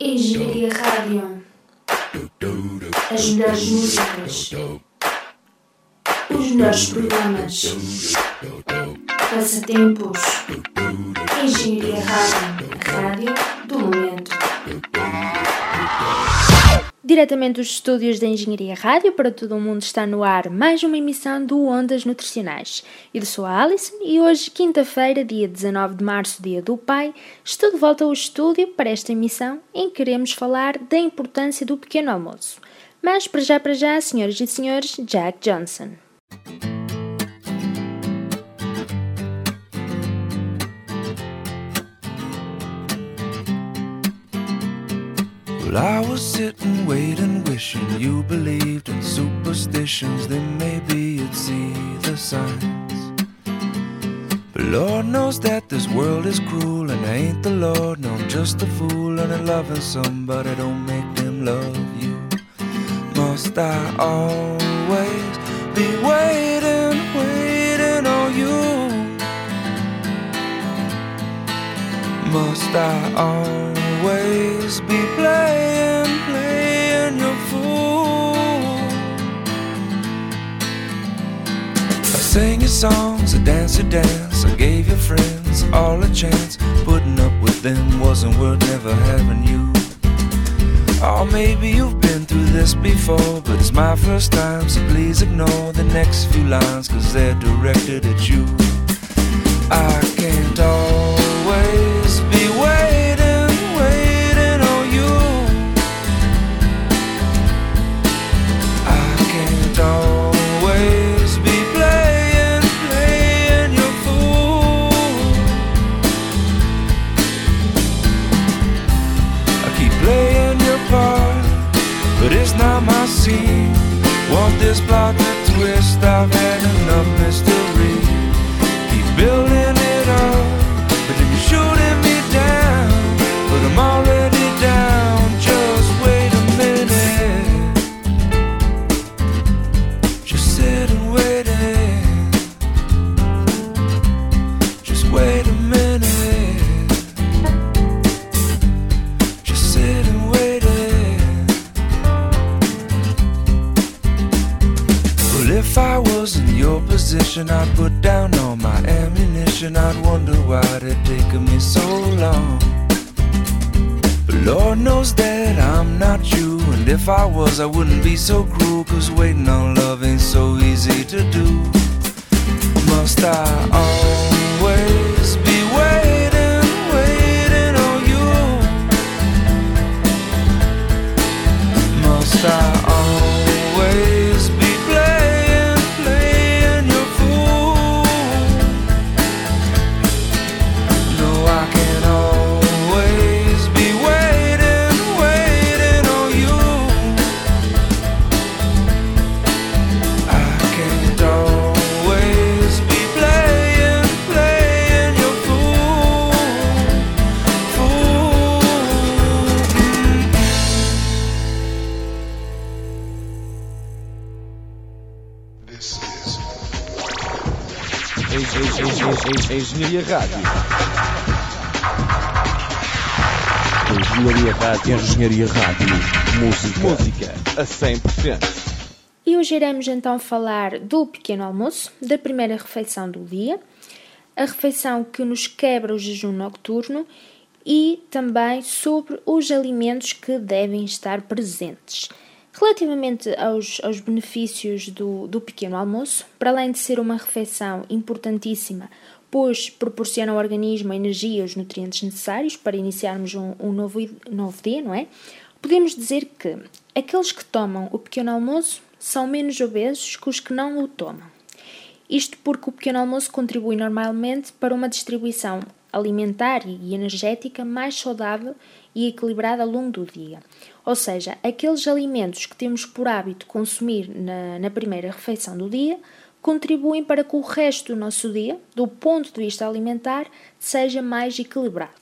Engenharia Rádio. As melhores músicas. Os melhores programas. Passatempos. Engenharia Rádio. A rádio do momento. Diretamente dos estúdios da Engenharia Rádio para todo o mundo está no ar mais uma emissão do Ondas Nutricionais. Eu sou a Alison e hoje, quinta-feira, dia 19 de março, dia do Pai, estou de volta ao estúdio para esta emissão em que queremos falar da importância do pequeno almoço. Mas para já, para já, senhoras e senhores, Jack Johnson. Well, I was sitting, waiting, wishing you believed in superstitions. Then maybe you'd see the signs. But Lord knows that this world is cruel, and I ain't the Lord. No, I'm just a fool, and I'm loving somebody don't make them love you. Must I always be waiting, waiting on you? Must I always be I sang your songs, I danced your dance, I gave your friends all a chance. Putting up with them wasn't worth never having you. Oh, maybe you've been through this before, but it's my first time, so please ignore the next few lines, cause they're directed at you. I can't blood. Lord knows that I'm not you. And if I was, I wouldn't be so cruel. Cause waiting on love ain't so easy to do. Must I always be waiting, waiting on you? Must I Engenharia Rádio. Engenharia Rádio. Engenharia Rádio. Música. Música a 100%. E hoje iremos então falar do pequeno almoço, da primeira refeição do dia, a refeição que nos quebra o jejum nocturno e também sobre os alimentos que devem estar presentes. Relativamente aos, aos benefícios do, do pequeno almoço, para além de ser uma refeição importantíssima, pois proporciona ao organismo a energia e os nutrientes necessários para iniciarmos um, um novo, novo dia, não é? Podemos dizer que aqueles que tomam o pequeno almoço são menos obesos que os que não o tomam. Isto porque o pequeno almoço contribui normalmente para uma distribuição alimentar e energética mais saudável e equilibrada ao longo do dia. Ou seja, aqueles alimentos que temos por hábito consumir na, na primeira refeição do dia contribuem para que o resto do nosso dia, do ponto de vista alimentar, seja mais equilibrado.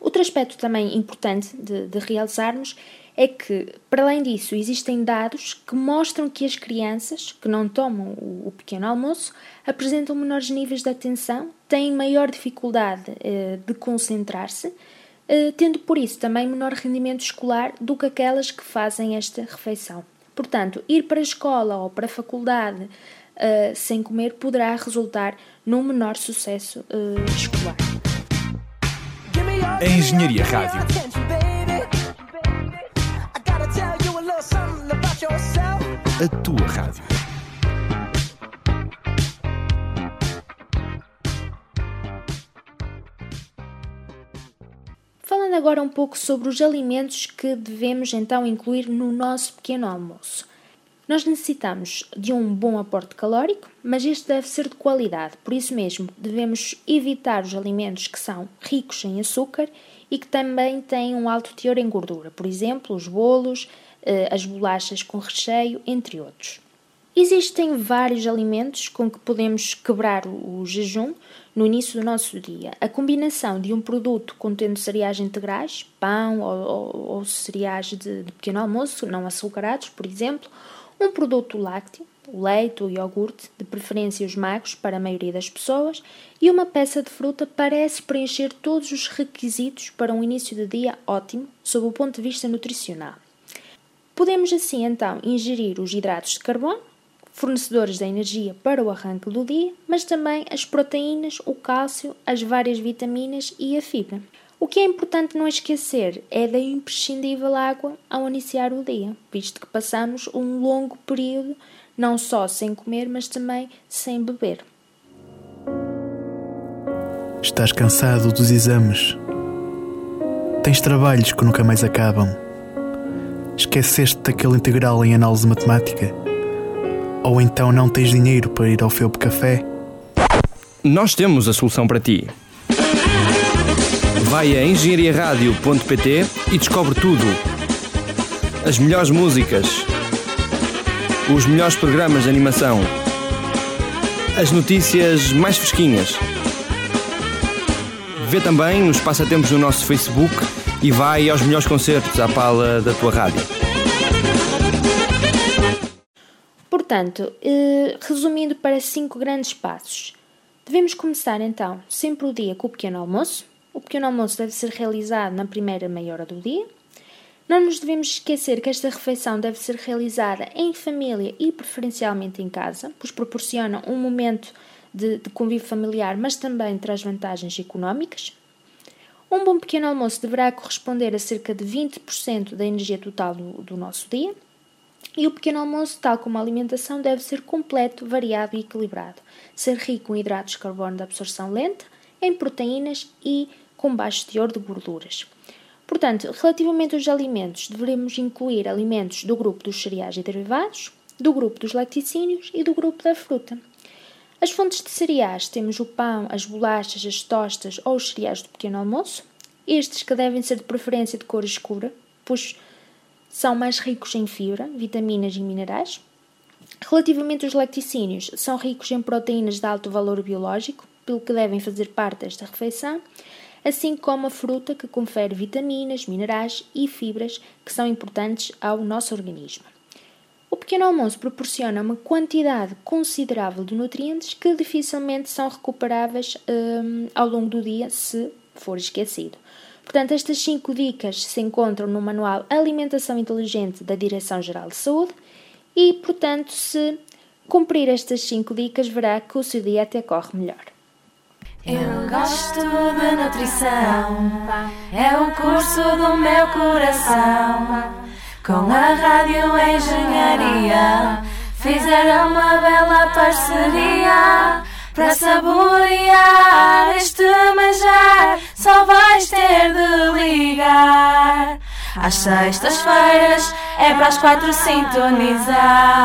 Outro aspecto também importante de, de realçarmos é que, para além disso, existem dados que mostram que as crianças que não tomam o, pequeno almoço apresentam menores níveis de atenção, têm maior dificuldade eh, de concentrar-se, eh, tendo por isso também menor rendimento escolar do que aquelas que fazem esta refeição. Portanto, ir para a escola ou para a faculdade uh, sem comer poderá resultar num menor sucesso uh, escolar. A Engenharia Rádio. A tua rádio. Falando agora um pouco sobre os alimentos que devemos então incluir no nosso pequeno almoço. Nós necessitamos de um bom aporte calórico, mas este deve ser de qualidade, por isso mesmo devemos evitar os alimentos que são ricos em açúcar e que também têm um alto teor em gordura, por exemplo, os bolos, eh, as bolachas com recheio, entre outros. Existem vários alimentos com que podemos quebrar o jejum no início do nosso dia. A combinação de um produto contendo cereais integrais, pão ou, ou, ou cereais de, de pequeno almoço, não açucarados, por exemplo, um produto lácteo, o leite, o iogurte, de preferência os magros para a maioria das pessoas, e uma peça de fruta parece preencher todos os requisitos para um início de dia ótimo sob o ponto de vista nutricional. Podemos assim então ingerir os hidratos de carbono, fornecedores da energia para o arranque do dia, mas também as proteínas, o cálcio, as várias vitaminas e a fibra. O que é importante não esquecer é da imprescindível água ao iniciar o dia, visto que passamos um longo período não só sem comer, mas também sem beber. Estás cansado dos exames. Tens trabalhos que nunca mais acabam. Esqueceste daquele integral em análise matemática? Ou então não tens dinheiro para ir ao Felpe Café? Nós temos a solução para ti. Vai a engenhariaradio.pt e descobre tudo. As melhores músicas, os melhores programas de animação, as notícias mais fresquinhas. Vê também nos passatempos do nosso Facebook e vai aos melhores concertos à pala da tua rádio. Portanto, eh, resumindo para cinco grandes passos. Devemos começar então sempre o dia com o pequeno almoço, o pequeno almoço deve ser realizado na primeira meia hora do dia. Não nos devemos esquecer que esta refeição deve ser realizada em família e preferencialmente em casa, pois proporciona um momento de, de convívio familiar, mas também traz vantagens económicas. Um bom pequeno almoço deverá corresponder a cerca de 20% da energia total do, do nosso dia. E o pequeno almoço, tal como a alimentação, deve ser completo, variado e equilibrado, ser rico em hidratos de carbono de absorção lenta, em proteínas e com baixo teor de gorduras. Portanto, relativamente aos alimentos, devemos incluir alimentos do grupo dos cereais e derivados, do grupo dos laticínios e do grupo da fruta. As fontes de cereais temos o pão, as bolachas, as tostas ou os cereais do pequeno almoço, estes que devem ser de preferência de cor escura, pois são mais ricos em fibra, vitaminas e minerais. Relativamente aos laticínios, são ricos em proteínas de alto valor biológico, pelo que devem fazer parte desta refeição, assim como a fruta que confere vitaminas, minerais e fibras que são importantes ao nosso organismo. O pequeno almoço proporciona uma quantidade considerável de nutrientes que dificilmente são recuperáveis um, ao longo do dia se for esquecido. Portanto, estas 5 dicas se encontram no manual Alimentação Inteligente da Direção-Geral de Saúde e, portanto, se cumprir estas 5 dicas, verá que o seu dia até corre melhor. Eu gosto de nutrição, é o curso do meu coração. Com a Rádio Engenharia fizeram uma bela parceria. Para saborear este manjar, só vais ter de ligar. Às sextas-feiras é para as quatro sintonizar.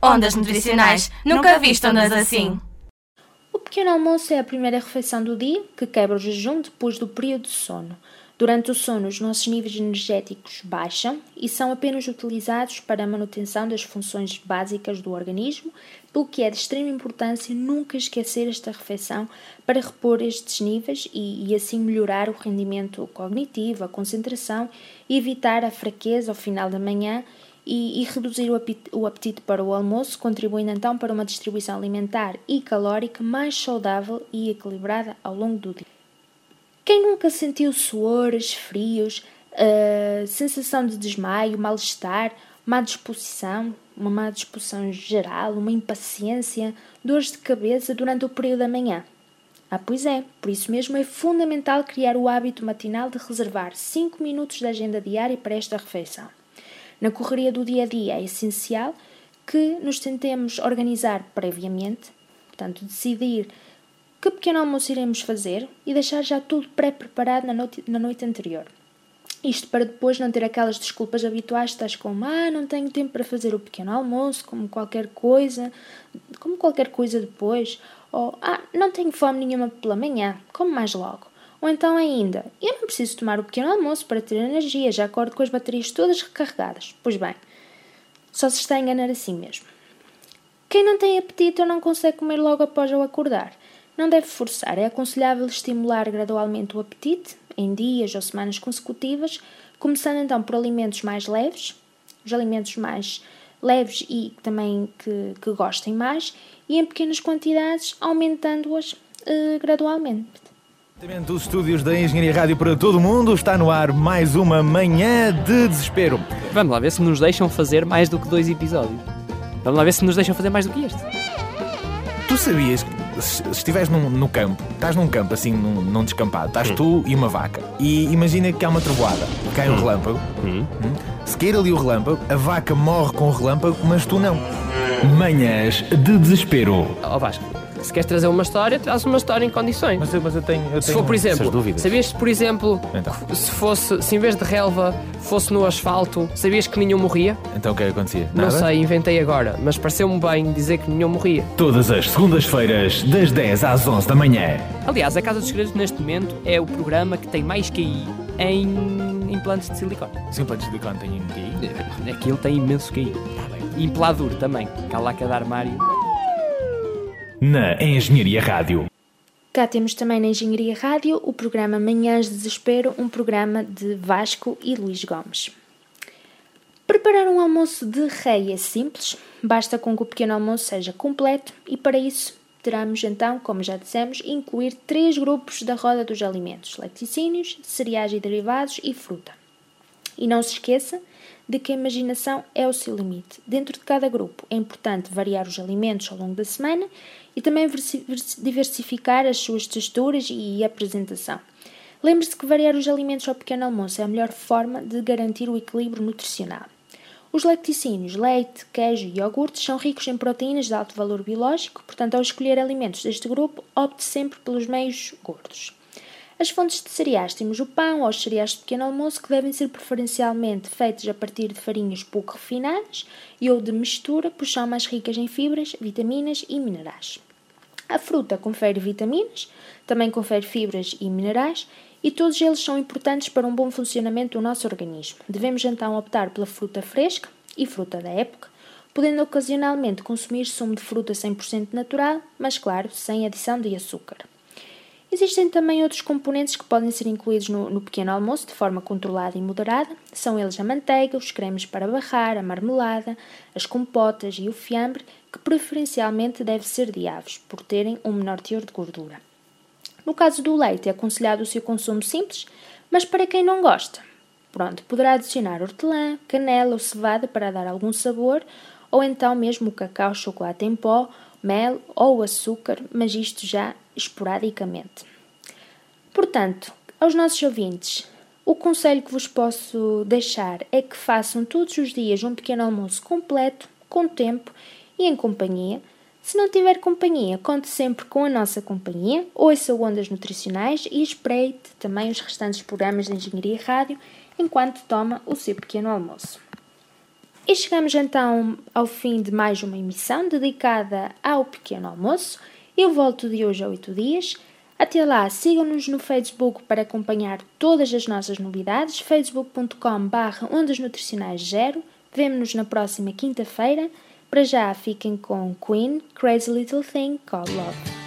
Ondas nutricionais, nunca viste ondas assim pequeno almoço é a primeira refeição do dia, que quebra o jejum depois do período de sono. Durante o sono, os nossos níveis energéticos baixam e são apenas utilizados para a manutenção das funções básicas do organismo, pelo que é de extrema importância nunca esquecer esta refeição para repor estes níveis e, e assim melhorar o rendimento cognitivo, a concentração e evitar a fraqueza ao final da manhã e, e reduzir o apetite, o apetite para o almoço, contribuindo então para uma distribuição alimentar e calórica mais saudável e equilibrada ao longo do dia. Quem nunca sentiu suores, frios, uh, sensação de desmaio, mal-estar, má disposição, uma má disposição geral, uma impaciência, dores de cabeça durante o período da manhã? Ah, pois é, por isso mesmo é fundamental criar o hábito matinal de reservar 5 minutos da agenda diária para esta refeição. Na correria do dia a dia é essencial que nos tentemos organizar previamente, portanto, decidir que pequeno almoço iremos fazer e deixar já tudo pré-preparado na noite, na noite anterior. Isto para depois não ter aquelas desculpas habituais, tais como ah, não tenho tempo para fazer o pequeno almoço, como qualquer coisa, como qualquer coisa depois, ou ah, não tenho fome nenhuma pela manhã, como mais logo. Ou então ainda, eu não preciso tomar o pequeno almoço para ter energia, já acordo com as baterias todas recarregadas. Pois bem, só se está a enganar assim mesmo. Quem não tem apetite ou não consegue comer logo após ao acordar, não deve forçar. É aconselhável estimular gradualmente o apetite, em dias ou semanas consecutivas, começando então por alimentos mais leves, os alimentos mais leves e também que, que gostem mais, e em pequenas quantidades, aumentando-as uh, gradualmente. Dos estúdios da Engenharia Rádio para todo o mundo, está no ar mais uma manhã de desespero. Vamos lá ver se nos deixam fazer mais do que dois episódios. Vamos lá ver se nos deixam fazer mais do que este. Tu sabias que se estiveres num, no campo, estás num campo assim, num, num descampado, estás hum. tu e uma vaca, e imagina que há uma trovoada, cai um hum. relâmpago, hum. hum. se cair ali o relâmpago, a vaca morre com o relâmpago, mas tu não. Manhãs de desespero. Ó oh, Vasco, se queres trazer uma história, traz uma história em condições. Mas, eu, mas eu tenho, eu se for, por exemplo, sabias por exemplo, então. se fosse, se em vez de relva fosse no asfalto, sabias que nenhum morria? Então o que é que acontecia? Nada? Não sei, inventei agora, mas pareceu-me bem dizer que nenhum morria. Todas as segundas-feiras, das 10 às 11 da manhã. Aliás, a Casa dos Segredos neste momento é o programa que tem mais QI em implantes de silicone. Os implantes de silicone têm QI? Aquilo tem imenso QI. Tá bem. E impeladuro também. Cala cada armário na Engenharia Rádio. Cá temos também na Engenharia Rádio o programa Manhãs de Desespero, um programa de Vasco e Luís Gomes. Preparar um almoço de rei é simples, basta com que o pequeno almoço seja completo e para isso teremos então, como já dissemos, incluir três grupos da roda dos alimentos: laticínios, cereais e derivados e fruta. E não se esqueça de que a imaginação é o seu limite. Dentro de cada grupo é importante variar os alimentos ao longo da semana e também diversificar as suas texturas e apresentação. Lembre-se que variar os alimentos ao pequeno almoço é a melhor forma de garantir o equilíbrio nutricional. Os lacticínios, leite, queijo e iogurtes são ricos em proteínas de alto valor biológico, portanto, ao escolher alimentos deste grupo, opte sempre pelos meios gordos. As fontes de cereais temos o pão ou os cereais de pequeno almoço que devem ser preferencialmente feitos a partir de farinhas pouco refinadas e ou de mistura, pois são mais ricas em fibras, vitaminas e minerais. A fruta confere vitaminas, também confere fibras e minerais e todos eles são importantes para um bom funcionamento do nosso organismo. Devemos então optar pela fruta fresca e fruta da época, podendo ocasionalmente consumir sumo de fruta 100% natural, mas claro, sem adição de açúcar. Existem também outros componentes que podem ser incluídos no, no, pequeno almoço de forma controlada e moderada. São eles a manteiga, os cremes para barrar, a marmelada, as compotas e o fiambre, que preferencialmente deve ser de aves, por terem um menor teor de gordura. No caso do leite, é aconselhado o seu consumo simples, mas para quem não gosta, pronto, poderá adicionar hortelã, canela ou cevada para dar algum sabor, ou então mesmo cacau, chocolate em pó, mel ou açúcar, mas isto já esporadicamente. Portanto, aos nossos ouvintes, o conselho que vos posso deixar é que façam todos os dias um pequeno almoço completo, com tempo e em companhia. Se não tiver companhia, conte sempre com a nossa companhia, ouça ondas nutricionais e espreite também os restantes programas de Engenharia Rádio enquanto toma o seu pequeno almoço. E chegamos então ao fim de mais uma emissão dedicada ao pequeno almoço. Eu volto de hoje a oito dias. Até lá, sigam-nos no Facebook para acompanhar todas as nossas novidades, facebook.com ondas nutricionais zero. Vemo-nos na próxima quinta-feira. Para já, fiquem com Queen, Crazy Little Thing Called Love.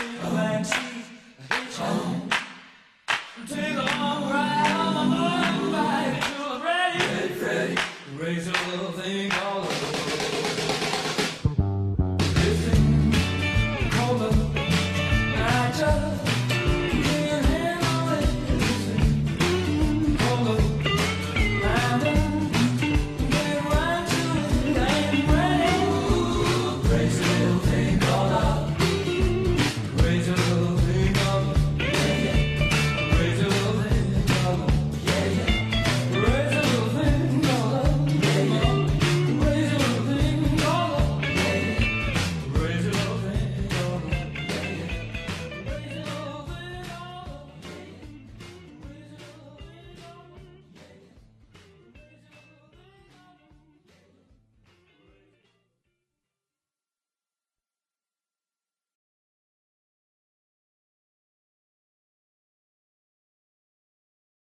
Amen.